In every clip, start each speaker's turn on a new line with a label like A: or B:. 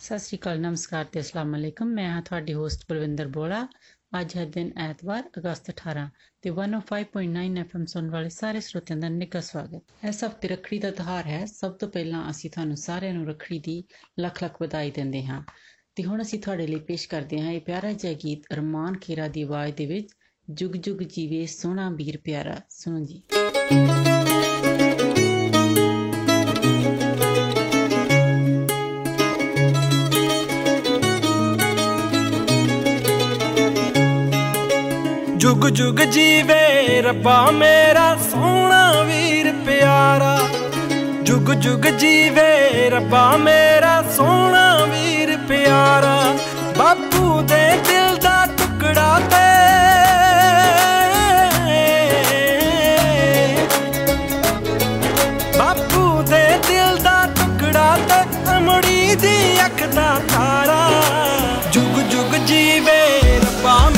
A: ਸਤਿ ਸ਼੍ਰੀ ਅਕਾਲ, ਨਮਸਕਾਰ ਤੇ ਅਸਲਾਮ ਅਲੈਕਮ। ਮੈਂ ਹਾਂ ਤੁਹਾਡੀ ਹੋਸਟ ਬਲਵਿੰਦਰ ਬੋਲਾ। ਅੱਜ ਹੈ ਦਿਨ ਐਤਵਾਰ, ਅਗਸਤ 18 ਤੇ 105.9 ਐਫਐਮ ਸੁਣਨ ਵਾਲੇ ਸਾਰੇ ਸਰੋਤਿਆਂ ਦਾ ਨਿੱਘਾ ਸਵਾਗਤ। ਇਸ ਹਫ਼ਤੇ ਰੱਖੜੀ ਦਾ ਤਿਉਹਾਰ ਹੈ। ਸਭ ਤੋਂ ਪਹਿਲਾਂ ਅਸੀਂ ਤੁਹਾਨੂੰ ਸਾਰਿਆਂ ਨੂੰ ਰੱਖੜੀ ਦੀ ਲੱਖ ਲੱਖ ਵਧਾਈ ਦਿੰਦੇ ਹਾਂ। ਤੇ ਹੁਣ ਅਸੀਂ ਤੁਹਾਡੇ ਲਈ ਪੇਸ਼ ਕਰਦੇ ਹਾਂ ਇਹ ਪਿਆਰਾ ਜਿਹਾ ਗੀਤ, ਅਰਮਾਨ ਖੇਰਾ ਦੀ ਆਵਾਜ਼ ਦੇ ਵਿੱਚ, ਜੁਗ ਜੁਗ ਜੀਵੇ ਸੋਹਣਾ ਵੀਰ ਪਿਆਰਾ। ਸੁਣੋ ਜੀ।
B: ਜੁਗ ਜੁਗ ਜੀਵੇ, ਰੱਬਾ ਮੇਰਾ ਸੋਹਣਾ ਵੀਰ ਪਿਆਰਾ। ਜੁਗ ਜੁਗ ਜੀਵੇ, ਰੱਬਾ ਮੇਰਾ ਸੋਹਣਾ ਵੀਰ ਪਿਆਰਾ। ਬਾਪੂ ਦੇ ਦਿਲ ਦਾ ਟੁਕੜਾ ਤੇ। ਬਾਪੂ ਦੇ ਦਿਲ ਦਾ ਟੁਕੜਾ ਤੇ ਅਮੜੀ ਦੀ ਅੱਖ ਦਾ ਤਾਰਾ। ਜੁਗ ਜੁਗ ਜੀਵੇ, ਰੱਬਾ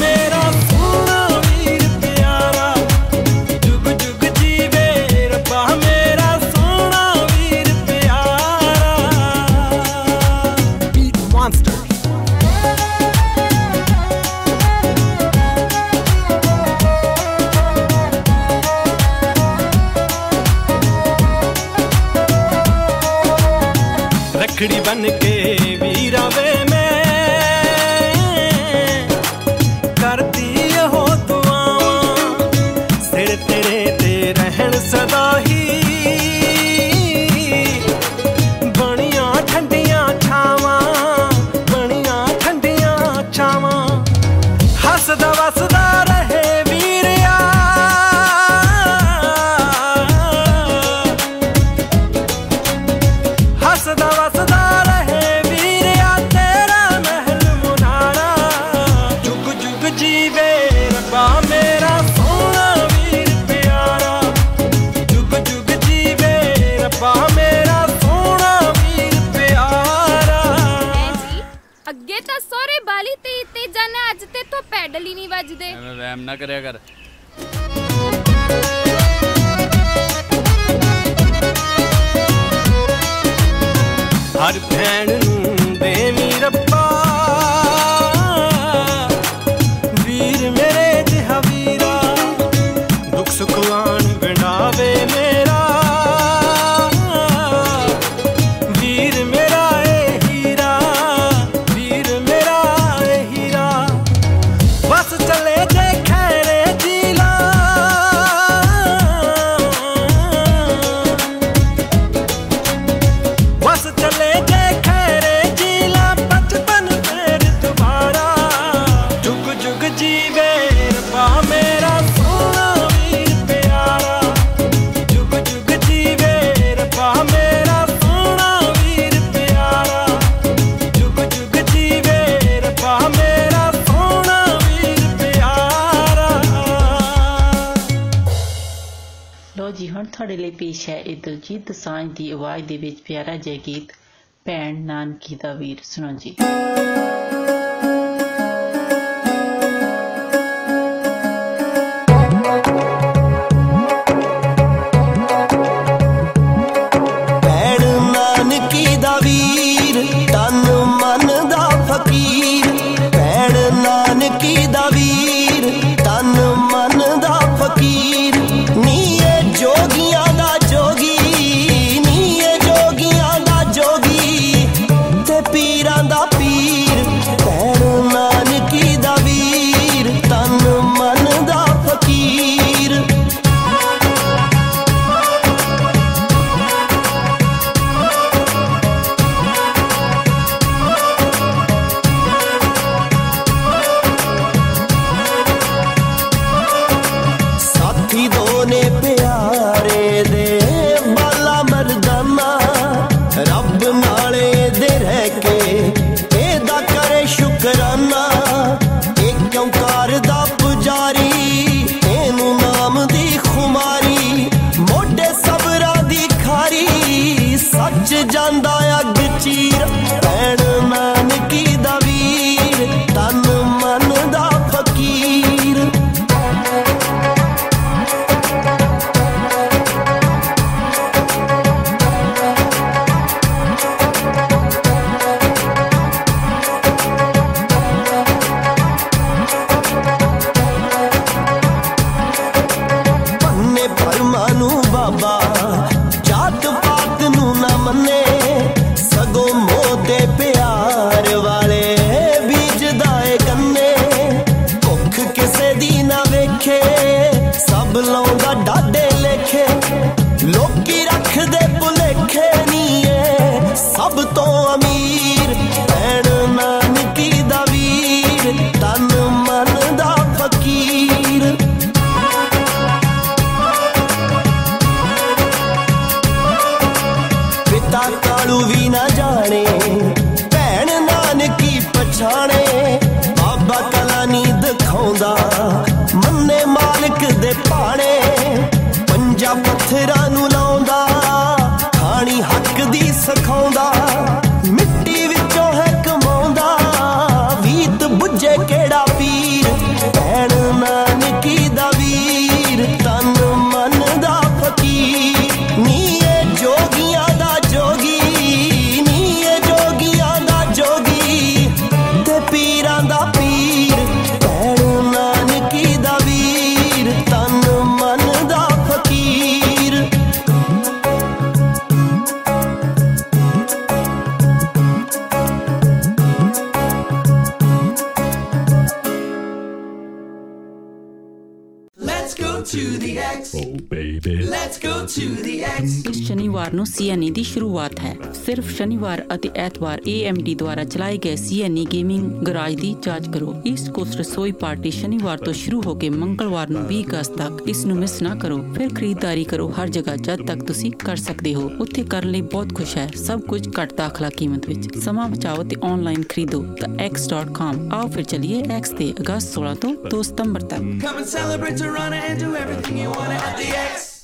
C: ਸੀਐਨਈ ਦੀ ਸ਼ੁਰੂਆਤ ਹੈ। ਸਿਰਫ ਸ਼ਨੀਵਾਰ ਅਤੇ ਐਤਵਾਰ AMD ਦੁਆਰਾ ਚਲਾਏ ਗਏ ਸੀਐਨਈ ਗੇਮਿੰਗ ਗਰਾਜ ਦੀ ਜਾਂਚ ਕਰੋ। ਈਸਟ ਕੋਸਟ ਰਸੋਈ ਪਾਰਟੀ ਸ਼ਨੀਵਾਰ ਤੋਂ ਸ਼ੁਰੂ ਹੋ ਕੇ ਮੰਗਲਵਾਰ ਨੂੰ 20 ਅਗਸਤ ਤੱਕ ਇਸ ਨੂੰ ਮਿਸ ਨਾ ਕਰੋ। ਫਿਰ ਖਰੀਦਦਾਰੀ ਕਰੋ। ਹਰ ਜਗ੍ਹਾ ਜਦ ਤੱਕ ਤੁਸੀਂ ਕਰ ਸਕਦੇ ਹੋ। ਉੱਥੇ ਕਰਨ ਲਈ ਬਹੁਤ ਕੁਝ ਹੈ। ਸਭ ਕੁਝ ਘੱਟ ਦਾਖਲਾ ਕੀਮਤ ਵਿੱਚ। ਸਮਾਂ ਬਚਾਓ ਤੇ ਆਨਲਾਈਨ ਖਰੀਦੋ। ਤਾਂ x.com ਆਓ ਫਿਰ ਚਲਿਏ x ਤੇ ਅਗਸਤ 16 ਤੋਂ 2 ਸਤੰਬਰ ਤੱਕ।
D: Come and celebrate Toronto and do everything you want at the X.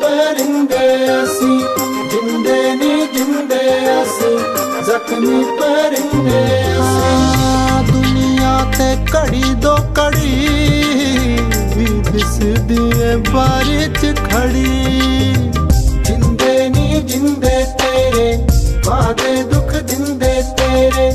A: ਪਰਿੰਦੇ ਅਸੀਂ ਜਿੰਦੇ ਨਹੀਂ ਜਿੰਦੇ ਅਸੀਂ ਜ਼ਖਮੀ ਪਰਿੰਦੇ ਅਸੀਂ। ਦੁਨੀਆ ਤੇ ਘੜੀ ਦੋ ਘੜੀ ਦਿਸਦੀ ਏ ਬਾਰੀ ਚ ਖੜੀ। ਜਿੰਦੇ ਨੀ ਜਿੰਦੇ ਤੇਰੇ ਵਾਦੇ ਦੁੱਖ ਦਿੰਦੇ ਤੇਰੇ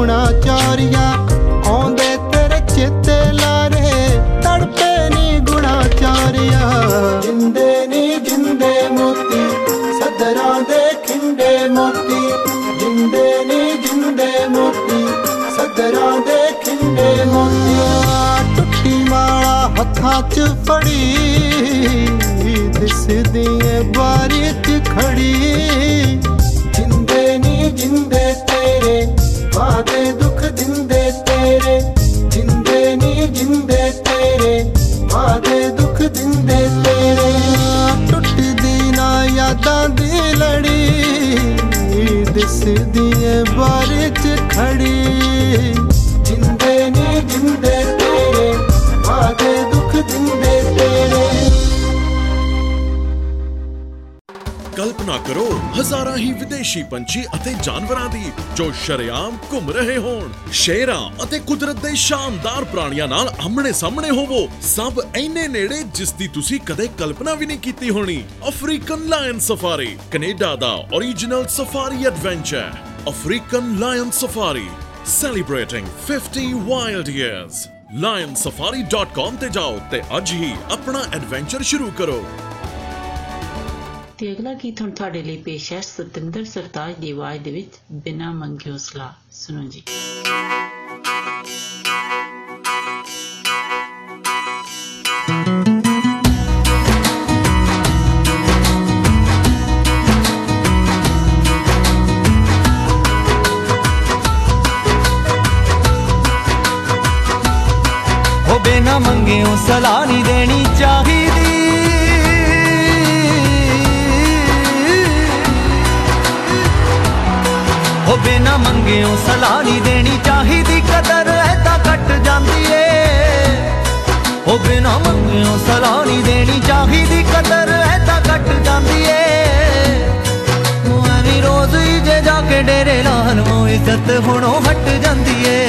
A: ਤੜਪੇ ਨੀ ਗੁਣਾ ਚੋਰੀਆ, ਆਉਂਦੇ ਤੇਰੇ ਚਿੱਤੇ ਲਾਰੇ, ਤੜਪੇ ਨੀ ਗੁਣਾ ਚੋਰੀਆ। ਜਿੰਦੇ ਨੀ ਜਿੰਦੇ ਮੋਤੀ ਸਦਰਾਂ ਦੇ ਖਿੰਡੇ ਮੋਤੀ। ਜਿੰਦੇ ਨੀ ਜਿੰਦੇ ਮੋਤੀ ਸਦਰਾਂ ਦੇ ਖਿੰਡੇ ਮੋਤੀ। ਟੁੱਟੀ ਮਾਲਾ ਹੱਥਾਂ 'ਚ ਫੜੀ, ਦਿਸਦੀ ਏ ਬਾਰੀ 'ਚ ਖੜੀ। ਦਿਸਦੀ ਏ ਬਾਰੀ 'ਚ ਖੜੀ।
E: ਕਰੋ। ਹਜ਼ਾਰਾਂ ਹੀ ਵਿਦੇਸ਼ੀ ਪੰਛੀ ਅਤੇ ਜਾਨਵਰਾਂ ਦੀ, ਜੋ ਸ਼ਰੇਆਮ ਘੁੰਮ ਰਹੇ ਹੋਣ। ਸ਼ੇਰਾਂ ਅਤੇ ਕੁਦਰਤ ਦੇ ਸ਼ਾਨਦਾਰ ਪ੍ਰਾਣੀਆਂ ਨਾਲ ਆਮਣੇ ਸਾਹਮਣੇ ਹੋਵੋ। ਸਭ ਇੰਨੇ ਨੇੜੇ ਜਿਸ ਦੀ ਤੁਸੀਂ ਕਦੇ ਕਲਪਨਾ ਵੀ ਨਹੀਂ ਕੀਤੀ ਹੋਣੀ। ਅਫਰੀਕਨ ਲਾਇਨ ਸਫਾਰੀ, ਕੈਨੇਡਾ ਦਾ origignal safari adventure African lion safari, celebrating 50 wild years lionsafari.com ਤੇ ਜਾਓ ਤੇ ਅੱਜ ਹੀ ਆਪਣਾ ਐਡਵੈਂਚਰ ਸ਼ੁਰੂ ਕਰੋ।
F: ਤੇ ਅਗਲਾ ਗੀਤ ਹੁਣ ਤੁਹਾਡੇ ਲਈ ਪੇਸ਼ ਹੈ? ਸਤਿੰਦਰ ਸਰਤਾਜ ਦੀ ਆਵਾਜ਼ ਦੇ ਵਿੱਚ ਬਿਨਾ ਮੰਗਿਓ ਸਲਾਹ ਸੁਣੋ ਜੀ।
G: ਉਹ ਬਿਨਾ ਮੰਗਿਓ ਸਲਾਹ ਨਹੀਂ ਦੇਣੀ ਚਾਹੀਦੀ ਬਿਨਾ ਮੰਗਿਓ ਸਲਾਹ ਨਹੀਂ ਦੇਣੀ ਚਾਹੀਦੀ, ਕਦਰ ਐਦਾਂ ਕੱਟ ਜਾਂਦੀ ਏ। ਉਹ ਬਿਨਾ ਮੰਗਿਓ ਸਲਾਹ ਨਹੀਂ ਦੇਣੀ ਚਾਹੀਦੀ, ਕਦਰ ਐਦਾਂ ਕੱਟ ਜਾਂਦੀ ਏ। ਉਹ ਐਵੇਂ ਰੋਜ਼ ਹੀ ਜੇ ਜਾ ਕੇ ਡੇਰੇ ਲਾ ਲਵਾਂ ਇੱਜ਼ਤ ਹੁਣੋਂ ਹਟ ਜਾਂਦੀ ਏ।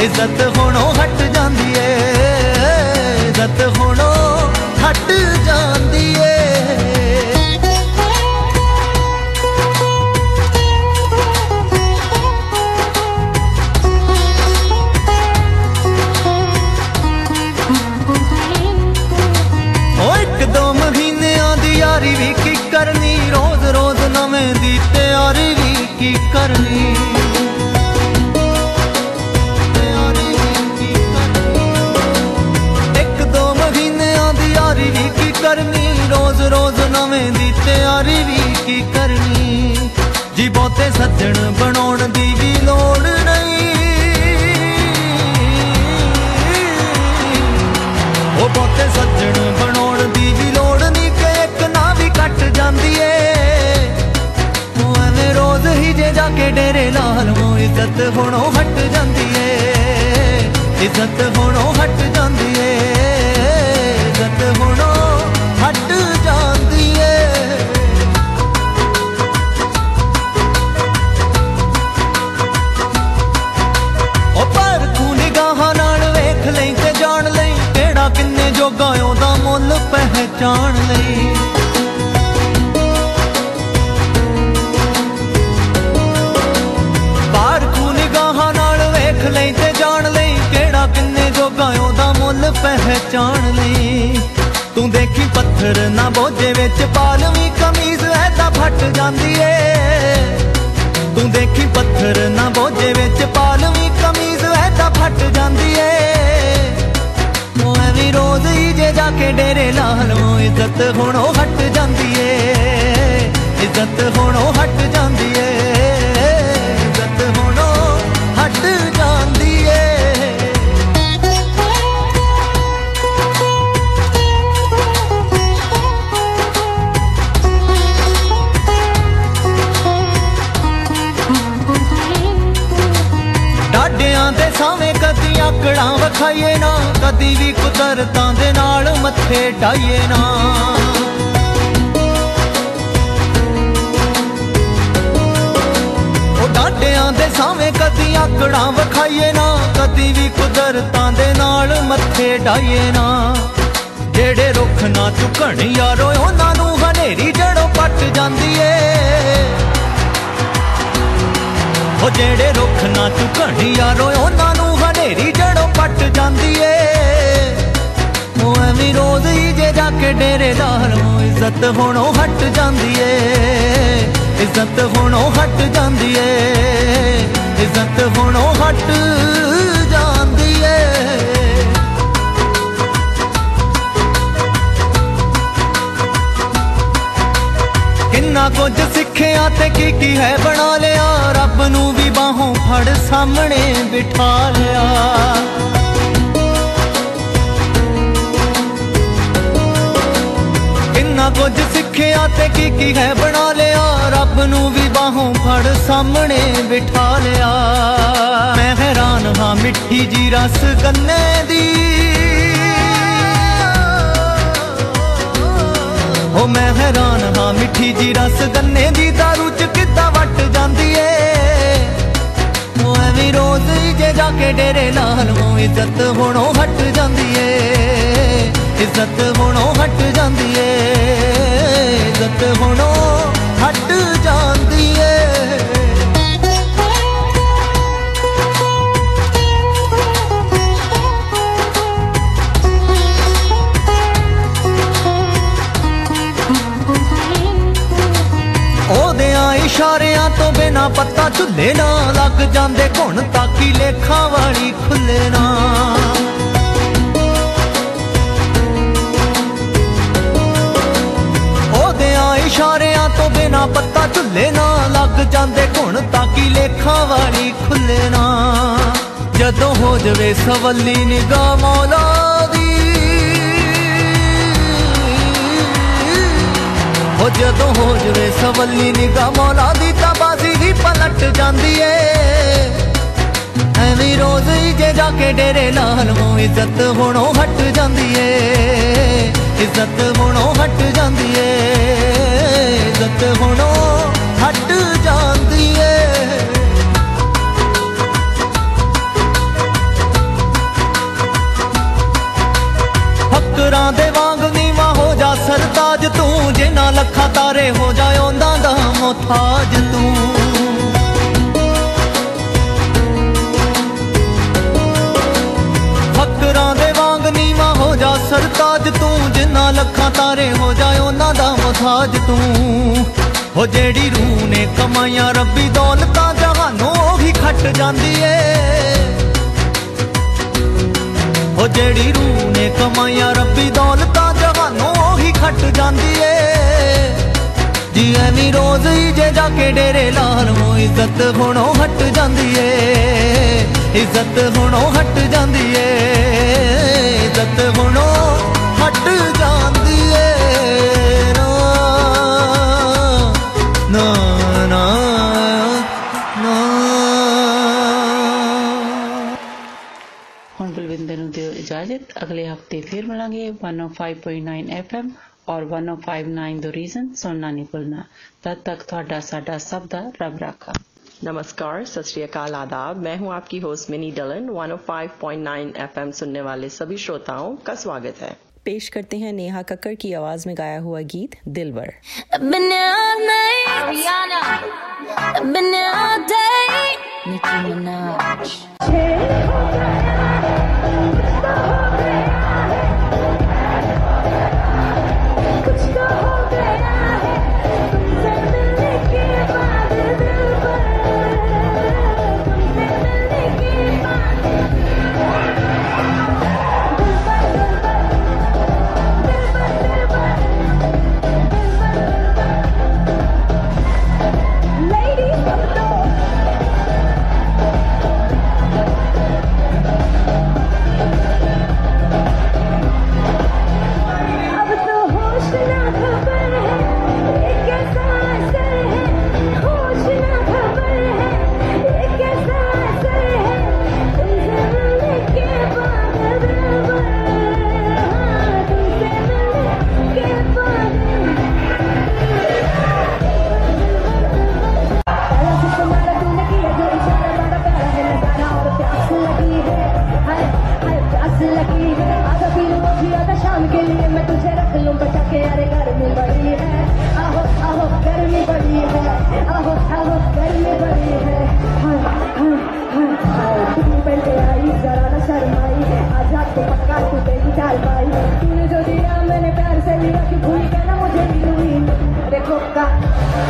G: ਇੱਜ਼ਤ ਹੁਣੋਂ ਹਟ ਜਾਂਦੀ ਏ। ਇੱਜ਼ਤ ਹੁਣੋਂ ਹਟ ਜਾਂਦੀ ਨਵੇਂ ਦੀ ਤਿਆਰੀ ਵੀ ਕੀ ਕਰਨੀ? ਜੀ ਬਹੁਤੇ ਸੱਜਣ ਬਣਾਉਣ ਦੀ ਵੀ ਲੋੜ ਨਹੀਂ। ਉਹ ਬਹੁਤੇ ਸੱਜਣ ਬਣਾਉਣ ਦੀ ਵੀ ਲੋੜ ਨਹੀਂ ਕਿ ਇੱਕ ਨਾ ਵੀ ਕੱਟ ਜਾਂਦੀ ਏ। ਉਹ ਐਵੇਂ ਰੋਜ਼ ਹੀ ਜੇ ਜਾ ਕੇ ਡੇਰੇ ਲਾ ਲਵਾਂ ਇੱਜ਼ਤ ਹੁਣੋਂ ਹਟ ਜਾਂਦੀ ਏ। ਇੱਜ਼ਤ ਹੁਣੋਂ ਹਟ ਜਾਂਦੀ ਏ। ਪਹਿਚਾਣ ਲਈ। ਪਰ ਤੂੰ ਨਿਗਾਹਾਂ ਨਾਲ ਵੇਖ ਲਈ ਤੇ ਜਾਣ ਲਈ ਕਿਹੜਾ ਕਿੰਨੇ ਜੋਗਾ ਉਹਦਾ ਮੁੱਲ ਪਹਿਚਾਣ ਲਈ। ਤੂੰ ਦੇਖੀ ਪੱਥਰ ਨਾ ਬੋਝੇ ਵਿੱਚ ਪਾਲਵੀਂ ਕਮੀਜ਼ ਐਦਾਂ ਫਟ ਜਾਂਦੀ ਏ। ਤੂੰ ਦੇਖੀ ਪੱਥਰ ਨਾ ਬੋਝੇ ਵਿੱਚ ਪਾਲਵੀਂ ਕਮੀਜ਼ ਐਦਾਂ ਫਟ ਜਾਂਦੀ ਏ। ਕੇ ਡੇਰੇ ਲਾ ਲਵਾਂ ਇੱਜ਼ਤ ਹੁਣੋਂ ਹਟ ਜਾਂਦੀ ਏ। ਇੱਜ਼ਤ ਹੁਣੋਂ ਹਟ ਜਾਂਦੀ ਏ। ਇੱਜ਼ਤ ਹੁਣੋਂ ਹਟ ਜਾਂਦੀ ਏ। ਡਾਡਿਆਂ ਦੇ ਸਾਵੇਂ ਕਦੀ ਆਕੜਾਂ ਵਿਖਾਈਏ ਨਾ। ਕਦੀ ਵੀ ਕੁਦਰਤਾਂ ਦੇ ਨਾਲ ਮੱਥੇ ਢਾਈਏ ਨਾ। ਉਹ ਡਾਡਿਆਂ ਦੇ ਸਾਵੇਂ ਕਦੀ ਆਕੜਾਂ ਵਿਖਾਈਏ ਨਾ, ਕਦੀ ਵੀ ਕੁਦਰਤਾਂ ਦੇ ਨਾਲ ਮੱਥੇ ਢਾਈਏ ਨਾ। ਜਿਹੜੇ ਰੁੱਖ ਨਾ ਝੁਕਣ ਯਾਰੋ, ਉਹਨਾਂ ਨੂੰ ਹਨੇਰੀ ਜੜੋਂ ਪੱਟ ਜਾਂਦੀ ਏ ਉਹ ਜਿਹੜੇ ਰੁੱਖ ਨਾ ਝੁਕਣ ਯਾਰੋ, ਉਹਨਾਂ ਨੂੰ ਹਨੇਰੀ ਜੜੋਂ ਪੱਟ ਜਾਂਦੀ ਏ ਉਹ ਐਵੇਂ ਰੋਜ਼ ਹੀ ਜੇ ਜਾ ਕੇ ਡੇਰੇ ਦਾਰੋਂ ਇੱਜ਼ਤ ਹੁਣੋਂ ਹਟ ਜਾਂਦੀ ਏ। ਇੱਜ਼ਤ ਹੁਣੋਂ ਹਟ ਜਾਂਦੀ ਏ। ਇੱਜ਼ਤ ਹੁਣੋਂ ਹਟ ਜਾਂਦੀ ਏ। ਕਿੰਨਾ ਕੁਝ ਸਿੱਖਿਆ ਤੇ ਕੀ ਕੀ ਹੈ ਬਣਾ ਲਿਆ। ਰੱਬ ਨੂੰ ਵੀ ਬਾਹੋਂ ਫੜ ਸਾਹਮਣੇ ਬਿਠਾ ਲਿਆ। ਕੁਝ ਸਿੱਖਿਆ ਤੇ ਕੀ ਕੀ ਹੈ ਬਣਾ ਲਿਆ? ਰੱਬ ਨੂੰ ਵੀ ਬਾਹੋਂ ਫੜ, ਸਾਹਮਣੇ ਬਿਠਾ ਲਿਆ। ਮੈਂ ਹੈਰਾਨ ਹਾਂ ਮਿੱਠੀ ਜੀ ਰਸ ਗੰਨੇ ਦੀ। ਉਹ ਮੈਂ ਹੈਰਾਨ ਹਾਂ ਮਿੱਠੀ ਜੀ ਰਸ ਗੰਨੇ ਦੀ। ਦਾਰੂ ਚ ਕਿੱਦਾਂ ਵੱਟ ਜਾਂਦੀ ਏ? ਉਹ ਐਵੇਂ ਰੋਜ਼ ਹੀ ਜੇ ਜਾ ਕੇ ਡੇਰੇ ਲਾਲ ਮੋ ਇੱਜ਼ਤ ਹੁਣੋਂ ਹਟ ਜਾਂਦੀ ਏ। ਇੱਜ਼ਤ ਹੁਣੋਂ ਹਟ ਜਾਂਦੀ ਏ, ਇੱਜ਼ਤ ਹੁਣੋਂ ਹਟ ਜਾਂਦੀ ਏ। ਉਹਦਿਆਂ ਇਸ਼ਾਰਿਆਂ ਤੋਂ ਬਿਨਾ ਪੱਤਾ ਝੁੱਲੇ ਨਾ ਲੱਗ ਜਾਂਦੇ ਘੁਣ ਤਾਕੀ ਲੇਖਾਂ ਵਾਲੀ ਖੁੱਲੇ ਨਾ। ਇਸ਼ਾਰਿਆਂ ਤੋਂ ਬਿਨਾ ਪੱਤਾ ਝੁੱਲੇ ਨਾ ਲੱਗ ਜਾਂਦੇ ਘੁਣ ਤਾਕੀ ਲੇਖਾਂ ਵਾਲੀ ਖੁੱਲੇ ਨਾ। ਜਦੋਂ ਹੋ ਜਵੇ ਸਵੱਲੀ ਨਿਗਾਹ ਮੌਲਾ ਦੀ। ਹੋ ਜਦੋਂ ਹੋ ਜਵੇ ਸਵੱਲੀ ਨਿਗਾਹ ਮੌਲਾ ਦੀ ਤਾਂ ਬਾਜ਼ੀ ਵੀ ਪਲਟ ਜਾਂਦੀ ਏ। ਐਵੇਂ ਰੋਜ਼ ਹੀ ਜੇ ਜਾ ਕੇ ਡੇਰੇ ਲਾਲ ਮੋ ਇੱਜ਼ਤ ਹੁਣੋਂ ਹਟ ਜਾਂਦੀ ਏ। ਇੱਜ਼ਤ ਹੁਣੋਂ ਹਟ ਜਾਂਦੀ ਏ ਇੱਜ਼ਤ ਹੁਣੋਂ ਹਟ ਜਾਂਦੀ ਏ। ਫਕਰਾਂ ਦੇ ਵਾਂਗ ਨੀਵਾ ਹੋ ਜਾ ਸਰਤਾਜ ਤੂੰ, ਜਿਨ੍ਹਾਂ ਲੱਖਾਂ ਤਾਰੇ ਹੋ ਜਾ ਉਹਨਾਂ ਦਾ ਮੁਹਤਾਜ ਤੂੰ। ਲੱਖਾਂ ਤਾਰੇ ਹੋ ਜਾ ਉਹਨਾਂ ਦਾ ਮੁਹਤਾਜ ਤੂੰ। ਹੋ ਜਿਹੜੀ ਰੂਹ ਨੇ ਕਮਾਈਆਂ, ਰੱਬੀ ਦੌਲਤਾਂ ਜਹਾਨੋਂ ਉਹੀ ਖੱਟ ਜਾਂਦੀ ਏ। ਉਹ ਜਿਹੜੀ ਰੂਹ ਨੇ ਕਮਾਈਆਂ, ਰੱਬੀ ਦੌਲਤਾਂ ਜਹਾਨੋਂ ਉਹੀ ਖੱਟ ਜਾਂਦੀ ਏ। ਜੀ ਐਵੇਂ ਰੋਜ਼ ਹੀ ਜੇ ਜਾ ਕੇ ਡੇਰੇ ਲਾਲ ਮੋ ਇੱਜ਼ਤ ਹੁਣੋਂ ਹਟ ਜਾਂਦੀ ਏ। ਇੱਜ਼ਤ ਹੁਣੋਂ ਹਟ ਜਾਂਦੀ ਏ। ਇੱਜ਼ਤ ਹੁਣੋਂ
A: ਇਜਾਜ਼ਤ ਅਗਲੇ ਹਫਤੇ ਫਿਰ ਮਿਲਾਂਗੇ 105.9 FM ਔਰ 1059 ਦ ਰੀਜ਼ਨ ਸੁਣਨਾ ਨਹੀਂ ਭੁੱਲਣਾ ਤਦ ਤੱਕ ਤੁਹਾਡਾ ਸਾਡਾ ਸਭ ਦਾ ਰੱਬ ਰਾਖਾ
H: नमस्कार सत श्री अकाल आदाब मैं हूं आपकी होस्ट मिनी डलन 105.9 एफएम सुनने वाले सभी श्रोताओं का स्वागत है
I: पेश करते हैं नेहा कक्कड़ की आवाज में गाया हुआ गीत दिलबर
J: I've been here all night. Ariana. I've been here all day. Nicki Minaj.
K: अब
I: Bye.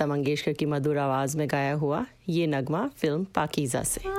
I: लता मंगेशकर की मधुर आवाज़ में गाया हुआ ये नगमा फिल्म पाकिज़ा से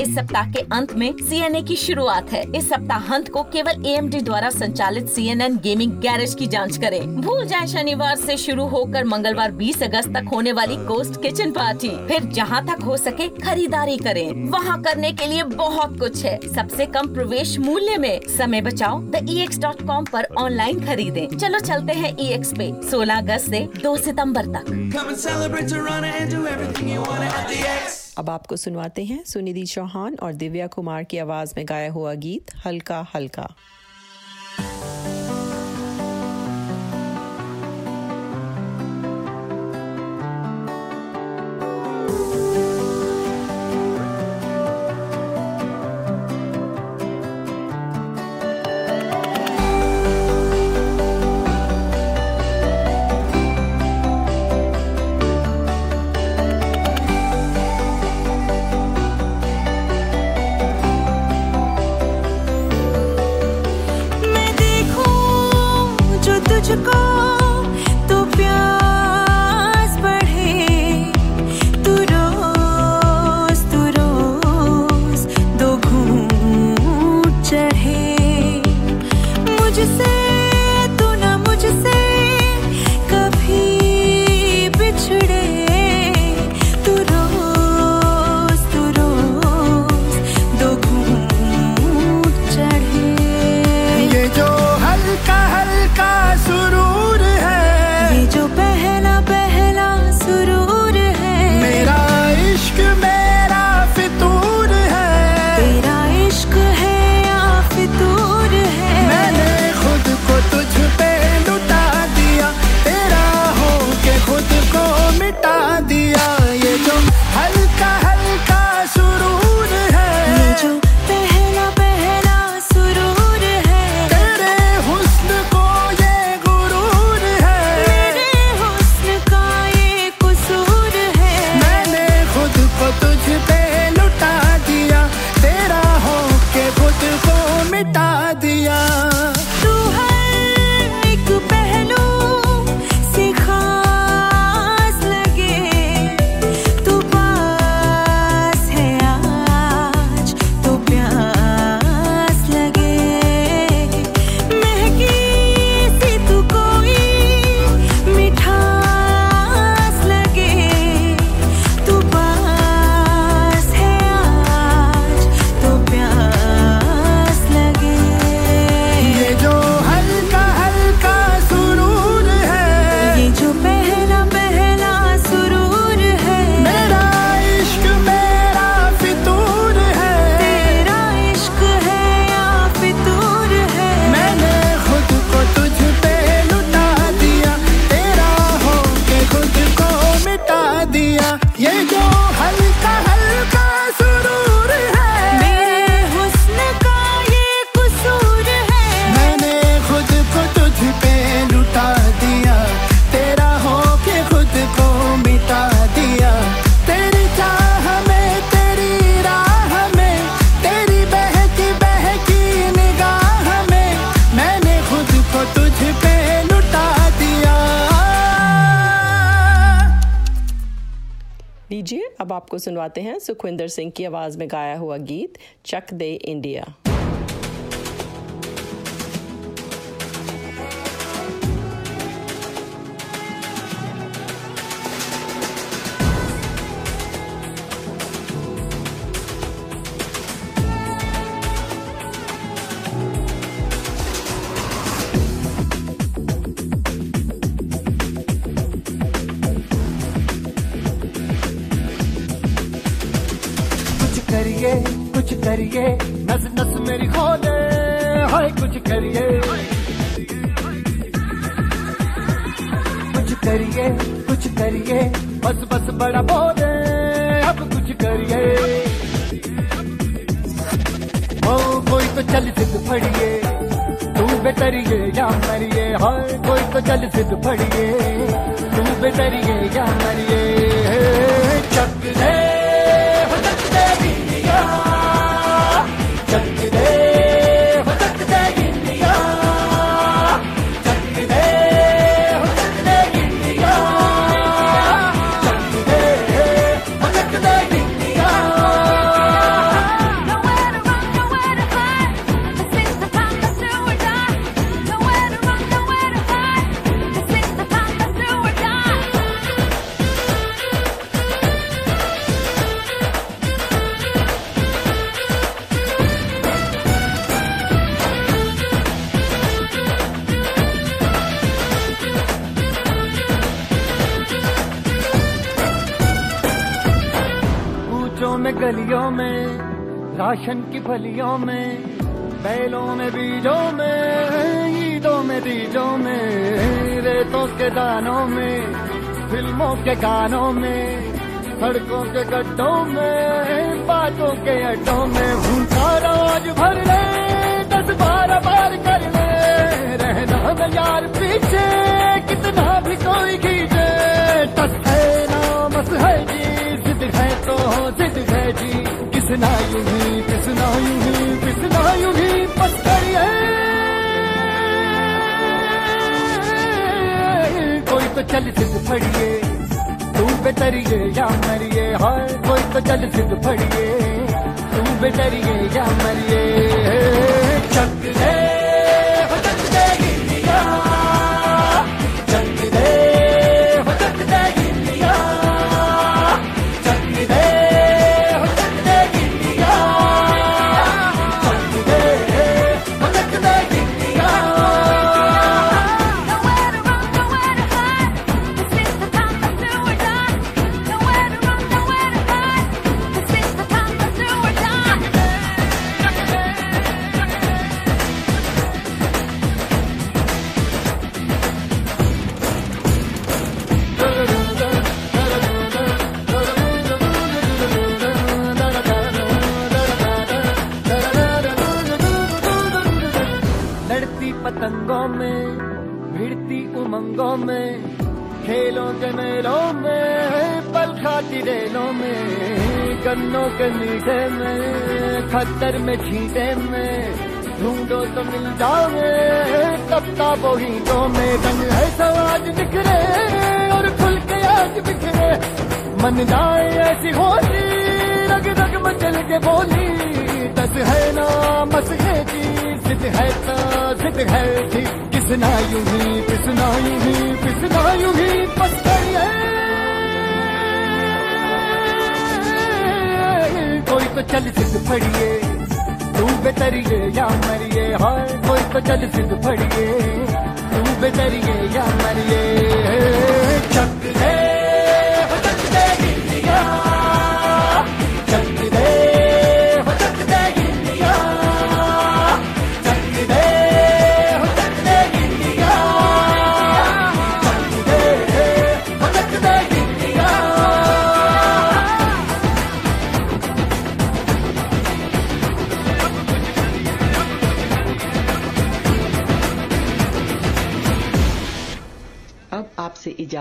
L: इस सप्ताह के अंत में CNA की शुरुआत है। इस सप्ताह अंत को केवल AMD द्वारा संचालित CNN गेमिंग गैरेज की जाँच करें। भूल जाए शनिवार से शुरू होकर मंगलवार 20 अगस्त तक होने वाली गोस्ट किचन पार्टी फिर जहाँ तक हो सके खरीदारी करें। वहाँ करने के लिए बहुत कुछ है। सबसे कम प्रवेश मूल्य में। समय बचाओ। The E X dot com आरोप ऑनलाइन खरीदे। चलो चलते हैं ई एक्स पे। सोलह अगस्त ऐसी दो सितंबर तक।
M: अब आपको सुनवाते हैं सुनिधि चौहान और दिव्या कुमार की आवाज़ में गाया हुआ गीत हल्का हल्का go आपको सुनवाते हैं सुखविंदर सिंह की आवाज़ में गाया हुआ गीत चक दे इंडिया
N: मरिए हर कोई तो चल सिद फड़िए तुम बेतरिए जा मरिए चक ले राशन की फलियों में, बैलों में, बीजों में, ईदों में, दीजों में, रेतों के दानों में, फ़िल्मों के गानों में, सड़कों के गड्ढों में, बातों के अड्डों में भूखा रोज भर ले, दस बारह बार कर ले, रहना न यार पीछे, कितना भी कोई खींचे टस है नामस है जी, जिद है तो जिद है जी। किसना यूँ ही किसना यूँ ही किसना यूँ ही पत्थर कोई तो चल सिद्ध फड़िए तू बेतरिए या मरिए हाय कोई तो चल सिद्ध फड़िए तू बेतरिए या मरिए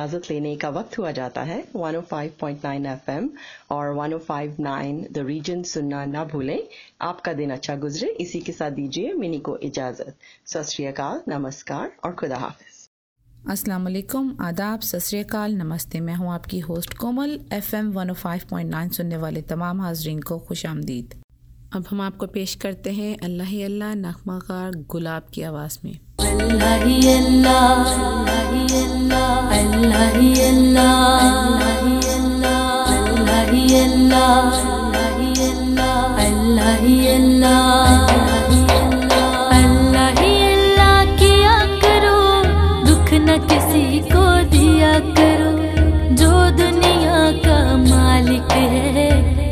H: इजाज़त लेने का वक्त हुआ जाता है। 105.9 एफएम और 105.9 द रीजन सुनना ना भूलें। आपका दिन अच्छा गुजरे। इसी के साथ दीजिए मिनी को इजाज़त। सत नमस्कार और खुदा हाफिज।
O: अस्सलाम वालेकुम। आदाब। सत नमस्ते। मैं हूँ आपकी होस्ट कोमल। एफएम 105.9 सुनने वाले तमाम हाजरीन को खुश आमदीद। अब हम आपको पेश करते हैं अल्लाह अल्लाह नगमाकार गुलाब की आवाज़ में।
J: अल्लाह ही अल्लाह अल्लाह ही अल्लाह अल्लाह ही अल्लाह अल्लाह ही अल्लाह अल्लाह ही अल्लाह किया करो दुख न किसी को दिया करो जो दुनिया का मालिक है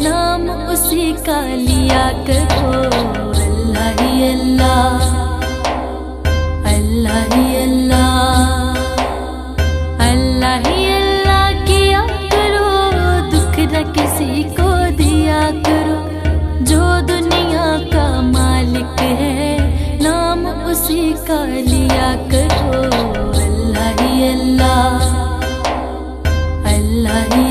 J: नाम उसी का लिया करो अल्लाह ही अल्लाह करो दुख न किसी को दिया करो जो दुनिया का मालिक है नाम उसी का लिया करो अल्लाह ही अल्लाह अल्लाह ही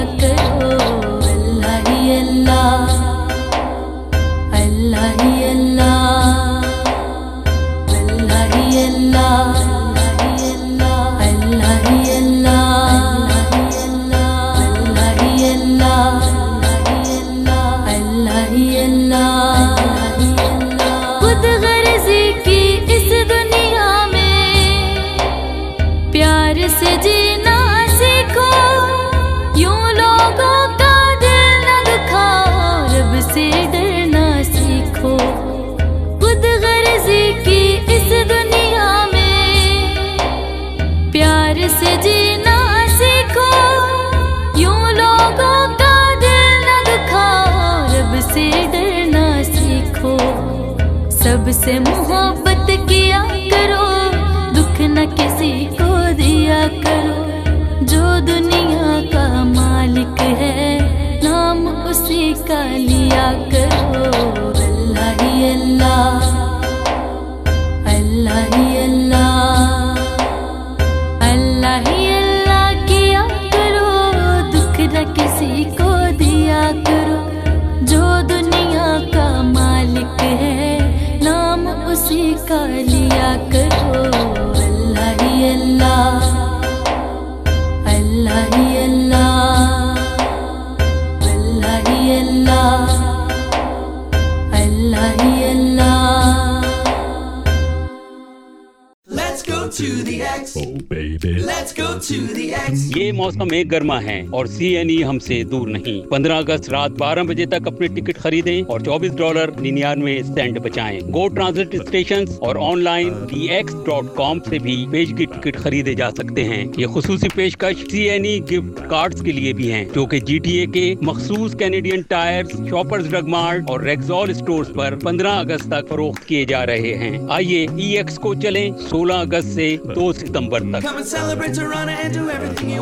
J: लिया hacemos and ये
P: मौसम एक गर्मा है और सी एन ई हमसे दूर नहीं। 15 अगस्त रात 12 बजे तक अपने टिकट खरीदें और 24 डॉलर निन्यानवे सेंट बचाए। गो ट्रांजिट स्टेशन और online D X dot com ऐसी भी पेज की टिकट खरीदे जा सकते हैं। ये खसूसी पेशकश C N E gift card के लिए भी है, जो की जी टी ए के मखसूस Canadian Tire Shoppers Drug Mart और रेक्सॉल स्टोर पर 15 अगस्त तक फरोख्त किए जा रहे हैं। आइए ई एक्स को चलें 16 अगस्त ऐसी दो सितंबर तक।
B: Come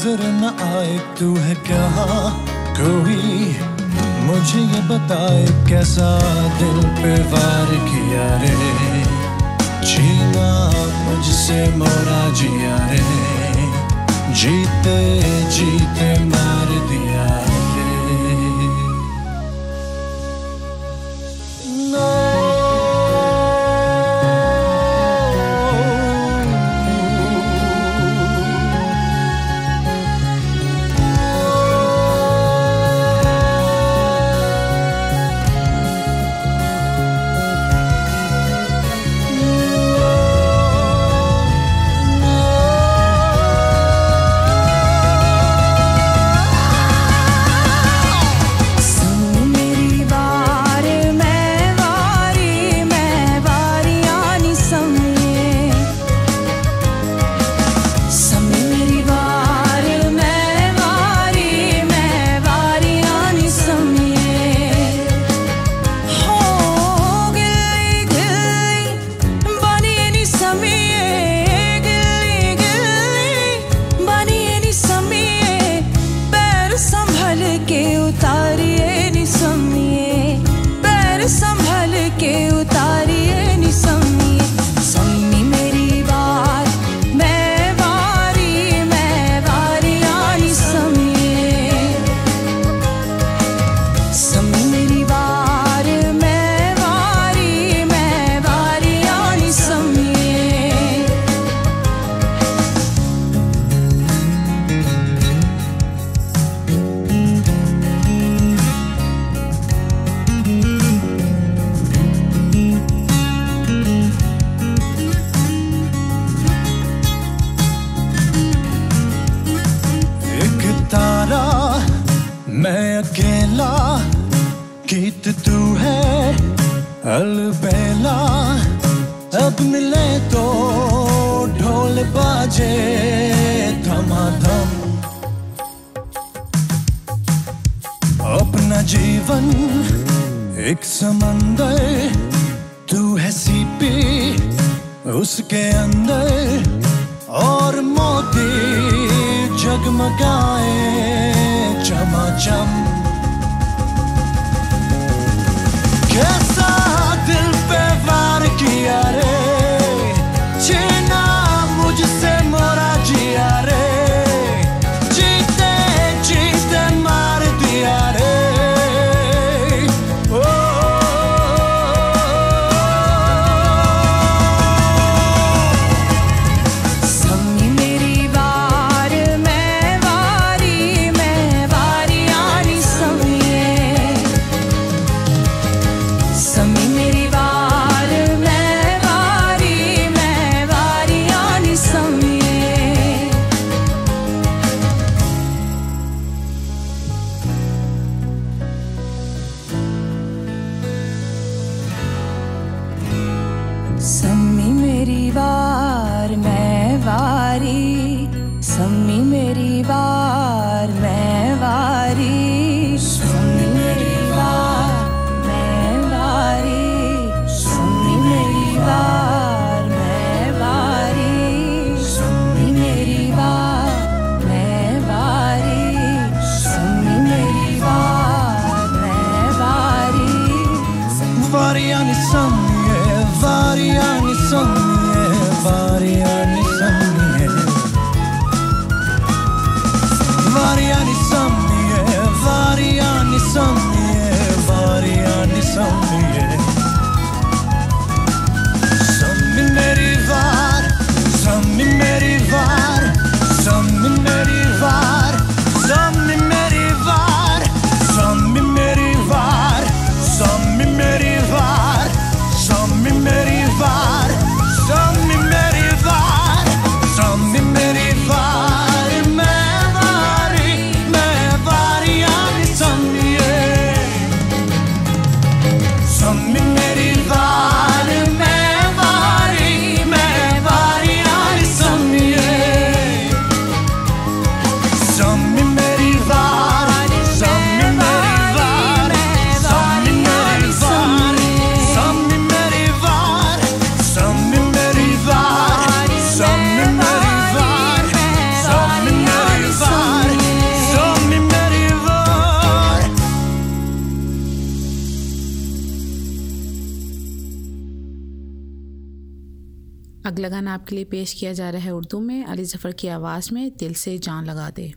Q: नजर न आए तू है कहाँ कोई मुझे ये बताए कैसा दिल पे वार किया रे जीना मुझसे मोरा जिया रे जीते जीते मार दिया
O: something लगन आपके लिए पेश किया जा रहा है उर्दू में अली ज़फ़र की आवाज़ में दिल से जान लगा दे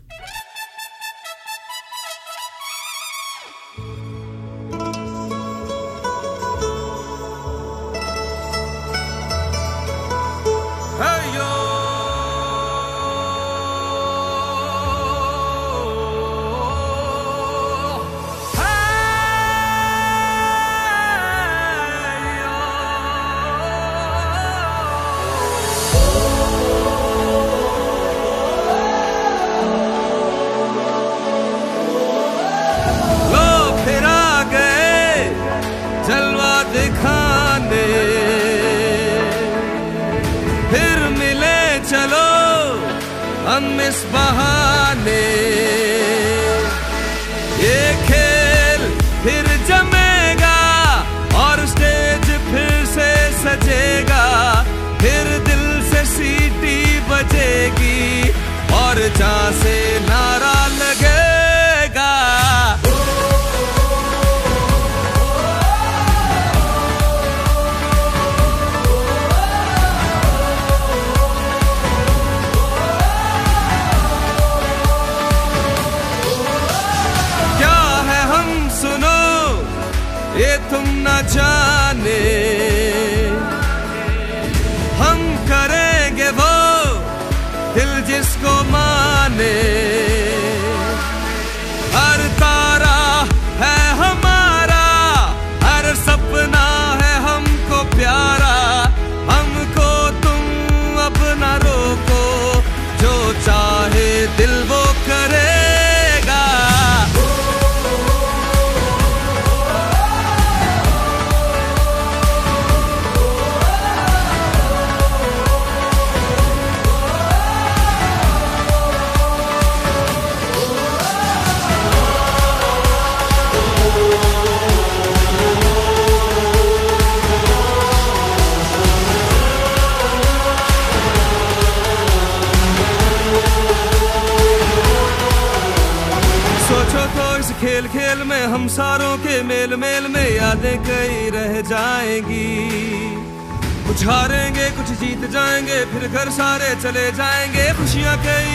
G: घर सारे चले जाएंगे खुशियाँ कई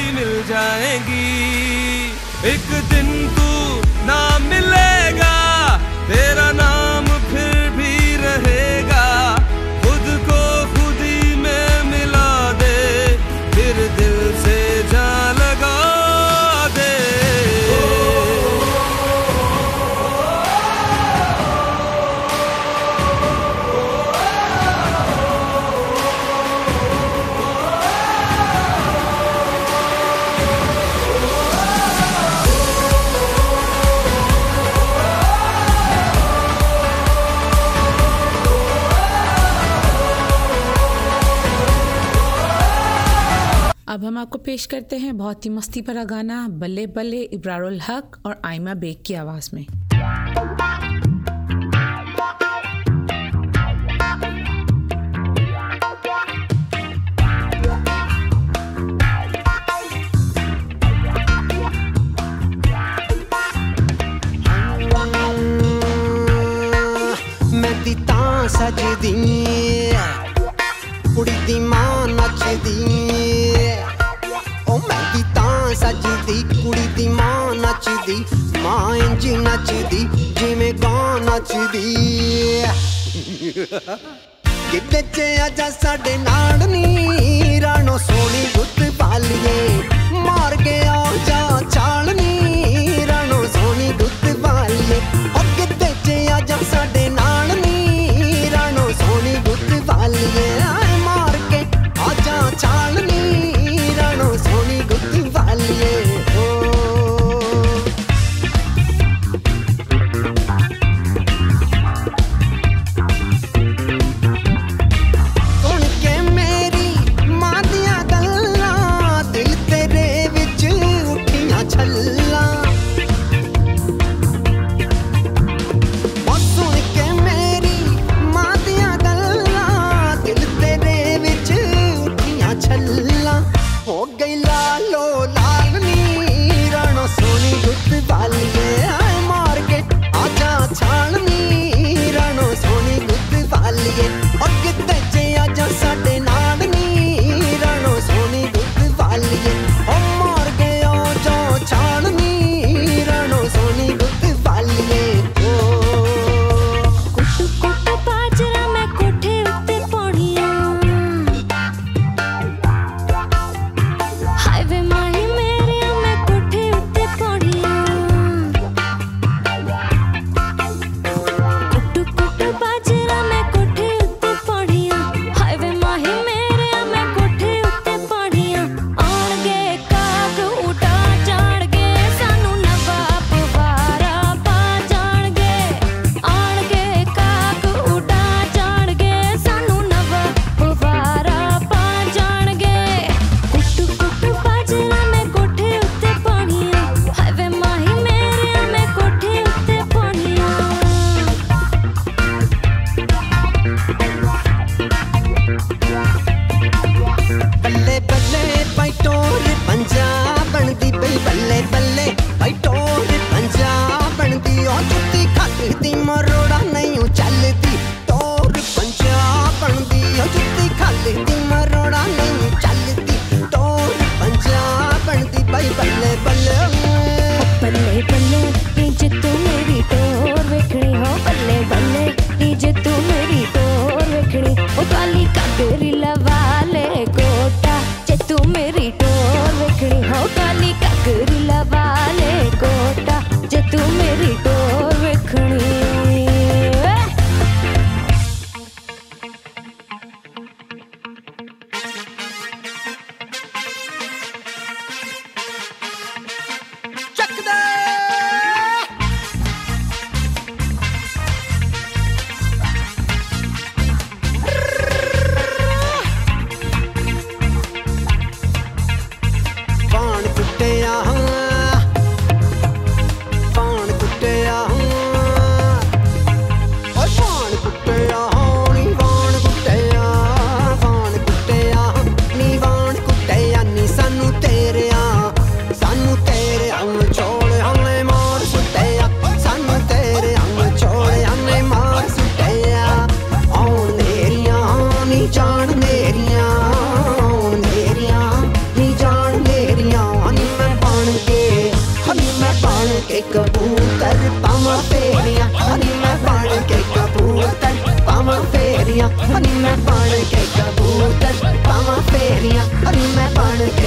R: पेश करते हैं बहुत ही मस्ती भरा गाना बल्ले बल्ले इब्रारुल हक और आयमा बेग की आवाज़ में
S: ਪੁੱਛਦੀ ਕਿ ਬੱਚੇ ਆਜਾ ਸਾਡੇ ਨਾਲ ਨੀ ਰਾਣੋ ਸੋਹਣੀ ਗੁੱਤ ਪਾਲੀਏ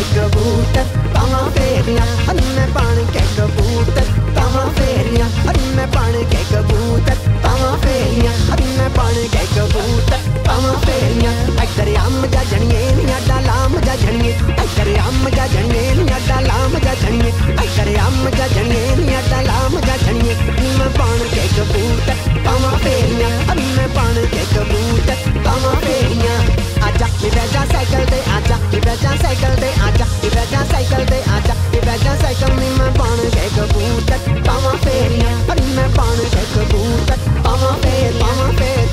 S: ਬਣ ਕੇ ਕਬੂਤਰ ਪਾਵਾਂ ਫੇਰੀਆਂ ਹਨੀ ਮੈਂ ਬਣ ਕੇ ਕਬੂਤਰ ਪਾਵਾਂ ਫੇਰੀਆਂ ਹਨੀ ਮੈਂ ਬਣ ਕੇ ਕਬੂਤਰ ਪਾਵਾਂ ਫੇਰੀਆਂ ਹਨੀ ਮੈਂ ਬਣ ਕੇ ਕਬੂਤਰ ਪਾਵਾਂ ਫੇਰੀਆਂ। ਇੱਧਰ ਅੰਮ ਜਾ ਜਣੀਏ ਨੀ ਅੱਡਾ ਲਾਮ ਜਾ ਜਣੀਏ। ਇੱਧਰ ਅੰਮ ਜਾ ਜਣੀਏ ਨੀ ਅੱਡਾ ਲਾਮ ਜਾ ਜਣੀਏ। ਇੱਧਰ ਅੰਮ ਜਾ ਜਣੀਏ ਨੀ ਅੱਡਾ ਲਾਮ ਜਾ ਜਣੀਏ। ਨੀ ਮੈਂ ਬਣ ਕੇ ਕਬੂਤਰ ਪਾਵਾਂ ਫੇਰੀਆਂ ਹਨੀ ਮੈਂ ਬਣ ਕੇ ਕਬੂਤਰ ਪਾਵਾਂ ਫੇਰੀਆਂ ਆਜਾ ਨੀ ਬੈਜਾ ਸਾਈਕਲ ਤੇ ਆਜਾ ਨੀ ਬੈਜਾ ਸਾਈਕਲ ਤੇ ਆਜਾ ਨੀ ਬੈਜਾ ਸਾਈਕਲ ਤੇ ਆਜਾ ਨੀ ਬੈਜਾ ਸਾਈਕਲ ਨੀ ਮੈਂ ਬਣ ਕੇ ਕਬੂਤਰ ਪਾਵਾਂ ਫੇਰੀਆਂ ਹਨੀ ਮੈਂ ਬਣ ਕੇ ਕਬੂਤਰ ਪਾਵਾਂ ਫੇਰ ਪਾਵਾਂ ਫੇਰ